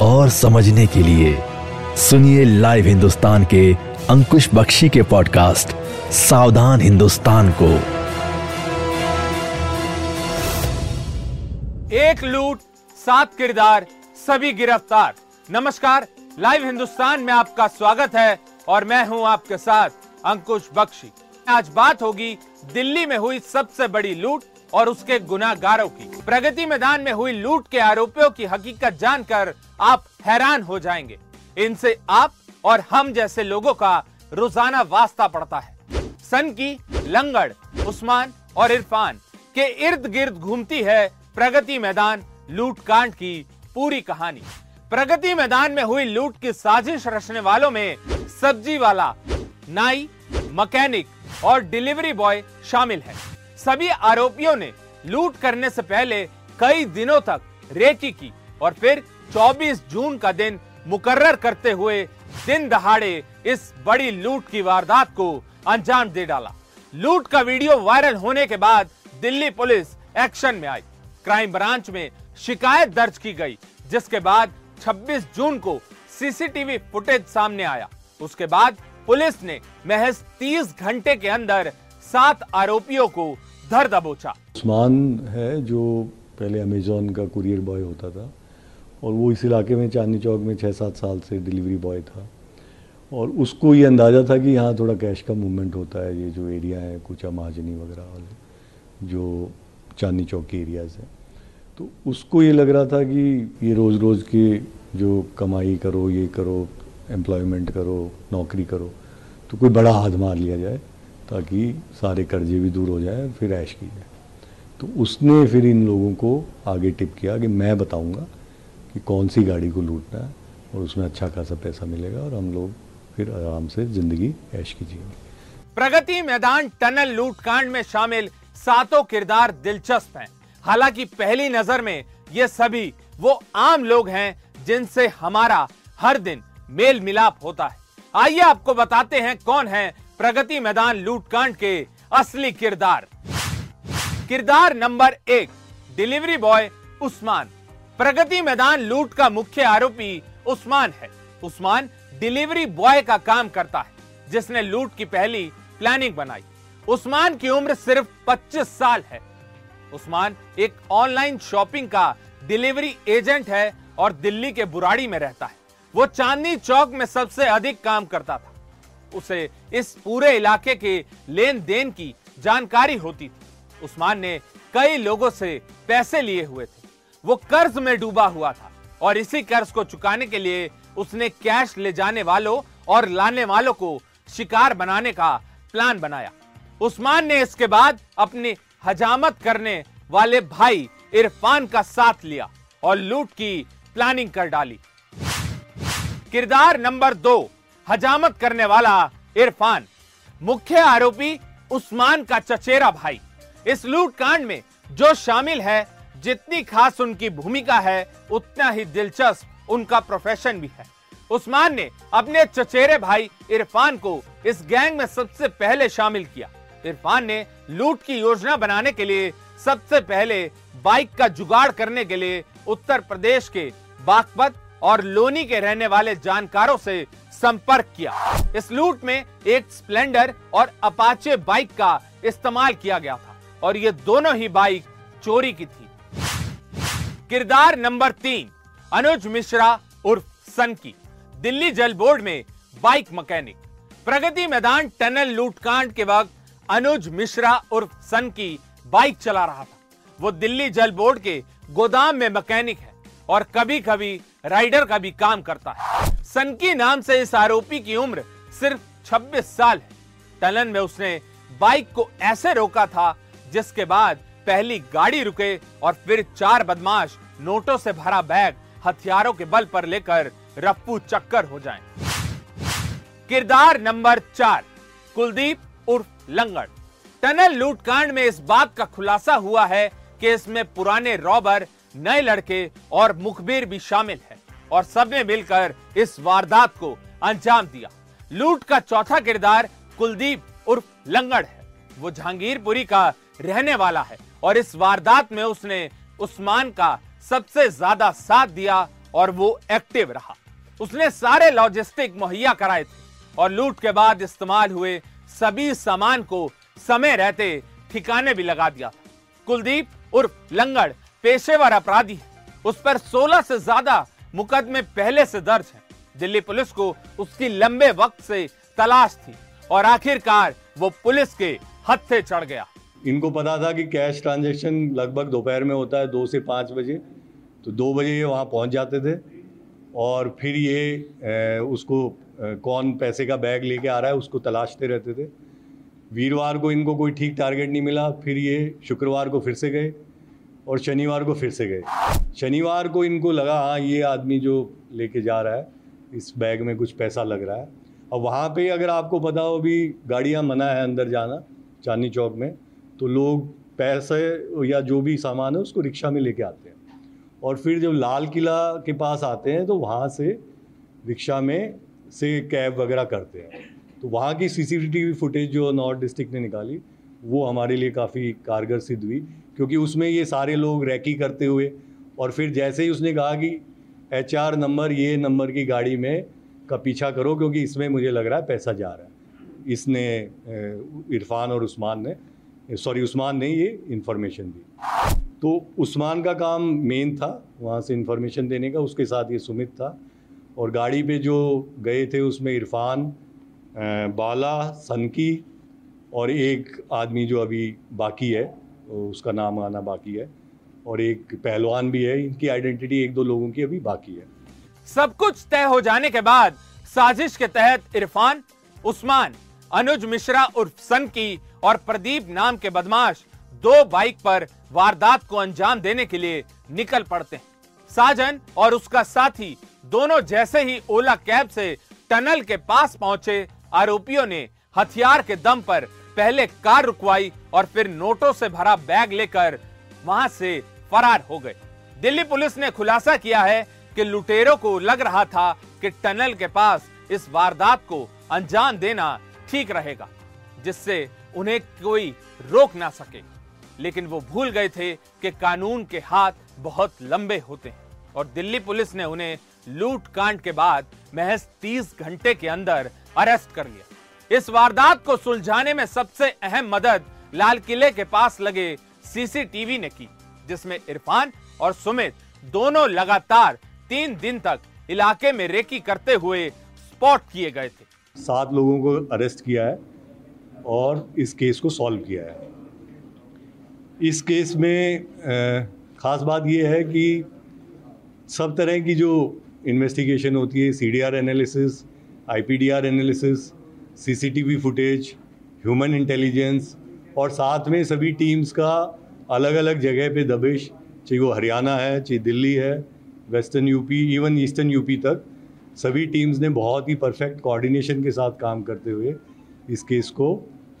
और समझने के लिए सुनिए लाइव हिंदुस्तान के अंकुश बख्शी के पॉडकास्ट सावधान हिंदुस्तान को। एक लूट, सात किरदार, सभी गिरफ़्तार। नमस्कार लाइव हिंदुस्तान में आपका स्वागत है और मैं हूँ आपके साथ अंकुश बख्शी। आज बात होगी दिल्ली में हुई सबसे बड़ी लूट और उसके गुनागारों की प्रगति मैदान में हुई लूट के आरोपियों की हकीकत जानकर आप हैरान हो जाएँगे। इनसे आप और हम जैसे लोगों का रोज़ाना वास्ता पड़ता है। सन की लंगड़, उस्मान और इरफान के इर्द गिर्द घूमती है प्रगति मैदान लूट कांड की पूरी कहानी। प्रगति मैदान में हुई लूट की साजिश रचने वालों में सब्ज़ी वाला, नाई, मैकेनिक और डिलीवरी बॉय शामिल है। सभी आरोपियों ने लूट करने से पहले कई दिनों तक रेकी की और फिर 24 जून का दिन मुकर्र करते हुए दिन दहाड़े इस बड़ी लूट की वारदात को अंजाम दे डाला। लूट का वीडियो वायरल होने के बाद दिल्ली पुलिस एक्शन में आई। क्राइम ब्रांच में शिकायत दर्ज की गई, जिसके बाद 26 जून को सीसीटीवी फुटेज सामने आया। उसके बाद पुलिस ने महज 30 घंटे के अंदर सात आरोपियों को धर दबोचा। उस्मान है जो पहले अमेजोन का कुरियर बॉय होता था और वो इस इलाके में चांदनी चौक में छः सात साल से डिलीवरी बॉय था। और उसको ये अंदाज़ा था कि यहाँ थोड़ा कैश का मूवमेंट होता है, ये जो एरिया है, कुछ महाजनी वगैरह वाले, जो चांदनी चौक के एरियाज़ हैं। तो उसको ये लग रहा था कि ये रोज़ रोज़ की जो कमाई करो, ये करो एम्प्लॉयमेंट करो, नौकरी करो तो कोई बड़ा हाथ मार लिया जाए। ताकि सारे कर्जे भी दूर हो जाए, फिर ऐश की जाए। तो उसने फिर इन लोगों को आगे टिप किया कि मैं बताऊँगा कि कौन सी गाड़ी को लूटना है और उसमें अच्छा खासा पैसा मिलेगा और हम लोग फिर आराम से ज़िंदगी ऐश कीजिएँगे प्रगति मैदान टनल लूट कांड में शामिल सातों किरदार दिलचस्प हैं। हालाँकि पहली नज़र में ये सभी वो आम लोग हैं जिनसे हमारा हर दिन मेल मिलाप होता है। आइए आपको बताते हैं कौन है प्रगति मैदान लूटकांड के असली किरदार। किरदार नंबर एक, डिलीवरी बॉय उस्मान। प्रगति मैदान लूट का मुख्य आरोपी उस्मान है। उस्मान डिलीवरी बॉय का काम करता है, जिसने लूट की पहली प्लानिंग बनाई। उस्मान की उम्र सिर्फ़ 25 साल है। उस्मान एक ऑनलाइन शॉपिंग का डिलीवरी एजेंट है और दिल्ली के बुराड़ी में रहता है। वो चांदनी चौक में सबसे अधिक काम करता था। उसे इस पूरे इलाके के लेन देन की जानकारी होती थी। उस्मान ने कई लोगों से पैसे लिए हुए थे। वो कर्ज में डूबा हुआ था और इसी कर्ज को चुकाने के लिए उसने कैश ले जाने वालों और लाने वालों को शिकार बनाने का प्लान बनाया। उस्मान ने इसके बाद अपनी हजामत करने वाले भाई इरफान का साथ लिया और लूट की प्लानिंग कर डाली। किरदार नंबर दो हजामत करने वाला इरफान। मुख्य आरोपी उस्मान का चचेरा भाई। इस लूट कांड में जो शामिल है, जितनी खास उनकी भूमिका है, उतना ही दिलचस्प उनका प्रोफेशन भी है। उस्मान ने अपने चचेरे भाई इरफान को इस गैंग में सबसे पहले शामिल किया। इरफान ने लूट की योजना बनाने के लिए सबसे पहले बाइक का जुगाड़ करने के लिए उत्तर प्रदेश के बागपत और लोनी के रहने वाले जानकारों से संपर्क किया। इस लूट में एक स्प्लेंडर और अपाचे बाइक का इस्तेमाल किया गया था और ये दोनों ही बाइक चोरी की थी। किरदार नंबर तीन, अनुज मिश्रा उर्फ़ सन की दिल्ली जल बोर्ड में bike mechanic. Pragati Maidan tunnel लूटकांड के वक्त अनुज मिश्रा उर्फ़ सन की बाइक चला रहा था। वो दिल्ली जल बोर्ड के गोदाम में मैकेनिक है। और कभी कभी राइडर का भी काम करता है। सनकी नाम से इस आरोपी की उम्र सिर्फ़ 26 साल है। टलन में उसने बाइक को ऐसे रोका था, जिसके बाद पहली गाड़ी रुके और फिर चार बदमाश नोटों से भरा बैग हथियारों के बल पर लेकर रफ्फू चक्कर हो जाएँ। किरदार नंबर चार, कुलदीप उर्फ़ लंगड़। टनल लूटकांड में इस बात का खुलासा हुआ है कि इसमें पुराने रॉबर नए लड़के और मुखबिर भी शामिल है और सबने मिलकर इस वारदात को अंजाम दिया। लूट का चौथा किरदार कुलदीप उर्फ़ लंगड़ है। वो जहांगीरपुरी का रहने वाला है और इस वारदात में उसने उस्मान का सबसे ज़्यादा साथ दिया और वो एक्टिव रहा। उसने सारे लॉजिस्टिक मुहैया कराए थे और लूट के बाद इस्तेमाल हुए सभी सामान को समय रहते ठिकाने भी लगा दिया। कुलदीप उर्फ़ लंगड़ पेशेवर अपराधी। है उस पर 16 से ज़्यादा मुकदमे पहले से दर्ज हैं। दिल्ली पुलिस को उसकी लंबे वक्त से तलाश थी और आखिरकार वो पुलिस के हत्थे चढ़ गया। इनको पता था कि कैश ट्रांजैक्शन लगभग दोपहर में होता है दो से पाँच बजे। तो दो बजे ये वहाँ पहुँच जाते थे और फिर ये ए, उसको ए, कौन पैसे का बैग लेके आ रहा है उसको तलाशते रहते थे। वीरवार को इनको कोई ठीक टारगेट नहीं मिला फिर ये शुक्रवार को फिर से गए। और शनिवार को फिर से गए। शनिवार को इनको लगा हाँ ये आदमी जो लेके जा रहा है, इस बैग में कुछ पैसा लग रहा है। अब वहाँ पे अगर आपको पता हो भी गाड़ियाँ मना है अंदर जाना, चांदनी चौक में तो लोग पैसे या जो भी सामान है, उसको रिक्शा में लेके आते हैं। और फिर जब लाल किला के पास आते हैं तो वहाँ से रिक्शा में से कैब वगैरह करते हैं। तो वहाँ की सीसीटीवी फुटेज जो नॉर्थ डिस्ट्रिक्ट ने निकाली, वो हमारे लिए काफ़ी कारगर सिद्ध हुई। क्योंकि उसमें ये सारे लोग रैकी करते हुए, और फिर जैसे ही उसने कहा कि एच आर नंबर, ये नंबर की गाड़ी में का पीछा करो, क्योंकि इसमें मुझे लग रहा है पैसा जा रहा है। इसने इरफान और उस्मान ने, सॉरी, उस्मान ने ये इन्फॉर्मेशन दी। तो उस्मान का काम मेन था, वहाँ से इन्फॉर्मेशन देने का, उसके साथ ये सुमित था। और गाड़ी पे जो गए थे उसमें इरफान बाला, सनकी, और एक आदमी जो अभी बाकी है उसका नाम आना बाकी है। और एक पहलवान भी है, इनकी आइडेंटिटी एक दो लोगों की अभी बाकी है। सब कुछ तय हो जाने के बाद साजिश के तहत इरफान, उस्मान, अनुज मिश्रा उर्फ़ सन की और प्रदीप नाम के बदमाश दो बाइक पर वारदात को अंजाम देने के लिए निकल पड़ते हैं। साजन और उसका साथी दोनों जैसे ही ओला कैब से टनल के पास पहुँचे, आरोपियों ने हथियार के दम पर पहले कार रुकवाई और फिर नोटों से भरा बैग लेकर वहाँ से फरार हो गए। दिल्ली पुलिस ने खुलासा किया है कि लुटेरों को लग रहा था कि टनल के पास इस वारदात को अंजाम देना ठीक रहेगा, जिससे उन्हें कोई रोक ना सके। लेकिन वो भूल गए थे कि कानून के हाथ बहुत लंबे होते हैं और दिल्ली पुलिस ने उन्हें लूट कांड के बाद महज 30 घंटे के अंदर अरेस्ट कर लिया। इस वारदात को सुलझाने में सबसे अहम मदद लाल किले के पास लगे सीसीटीवी ने की, जिसमें इरफान और सुमित दोनों लगातार तीन दिन तक इलाके में रेकी करते हुए स्पॉट किए गए थे। सात लोगों को अरेस्ट किया है और इस केस को सॉल्व किया है। इस केस में ख़ास बात यह है कि सब तरह की जो इन्वेस्टिगेशन होती है C D R analysis I P D R analysis C C V footage human intelligence और साथ में सभी टीम्स का अलग अलग जगह पे दबिश, चाहे वो हरियाणा है, चाहे दिल्ली है western UP even eastern UP तक, सभी टीम्स ने बहुत ही परफेक्ट कोऑर्डिनेशन के साथ काम करते हुए इस केस को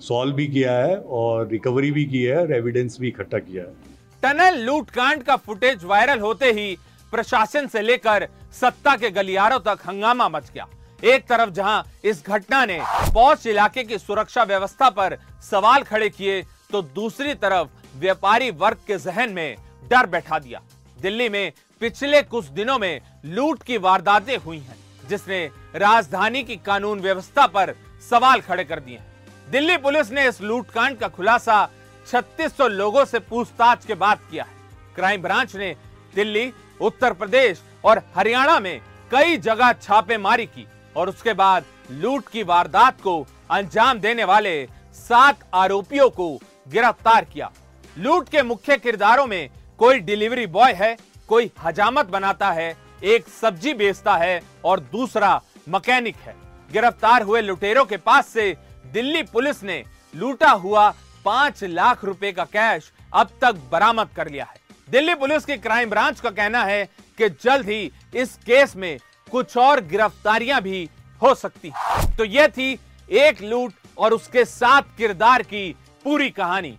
सॉल्व भी किया है और रिकवरी भी की है और एविडेंस भी इकट्ठा किया है। टनल लूटकांड का फुटेज वायरल होते ही प्रशासन से लेकर सत्ता के गलियारों तक हंगामा मच गया। एक तरफ़ जहाँ इस घटना ने पौष इलाके की सुरक्षा व्यवस्था पर सवाल खड़े किए तो दूसरी तरफ़ व्यापारी वर्ग के जहन में डर बैठा दिया। दिल्ली में पिछले कुछ दिनों में लूट की वारदातें हुई हैं, जिसने राजधानी की कानून व्यवस्था पर सवाल खड़े कर दिए। दिल्ली पुलिस ने इस लूटकांड का खुलासा 3600 लोगों से पूछताछ के बाद किया है। क्राइम ब्रांच ने दिल्ली, उत्तर प्रदेश और हरियाणा में कई जगह छापेमारी की। और उसके बाद लूट की वारदात को अंजाम देने वाले सात आरोपियों को गिरफ़्तार किया। लूट के मुख्य किरदारों में कोई डिलीवरी बॉय है, कोई हजामत बनाता है, एक सब्ज़ी बेचता है और दूसरा मैकेनिक है। गिरफ़्तार हुए लुटेरों के पास से दिल्ली पुलिस ने लूटा हुआ पाँच लाख रुपए का कैश अब तक बरामद कर लिया है। दिल्ली पुलिस की क्राइम ब्रांच का कहना है कि जल्द ही इस केस में कुछ और गिरफ्तारियाँ भी हो सकती तो यह थी एक लूट और उसके साथ किरदार की पूरी कहानी।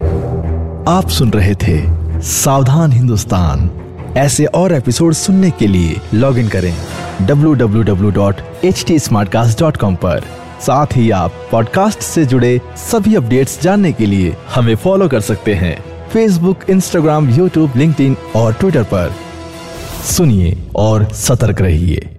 आप सुन रहे थे सावधान हिंदुस्तान। ऐसे और एपिसोड सुनने के लिए लॉग इन करें www.htsmartcast.com पर। साथ ही आप पॉडकास्ट से जुड़े सभी अपडेट्स जानने के लिए हमें फॉलो कर सकते हैं। फेसबुक इंस्टाग्राम यूट्यूब लिंक्डइन और ट्विटर पर। सुनिए और सतर्क रहिए।